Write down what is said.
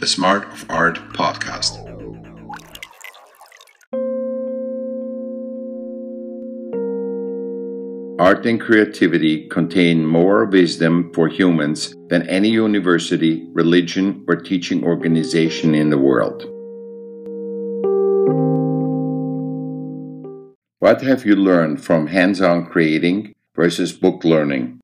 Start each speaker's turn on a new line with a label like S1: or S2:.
S1: the Smart of Art podcast. Art and creativity contain more wisdom for humans than any university, religion, or teaching organization in the world. What have you learned from hands on creating versus book learning?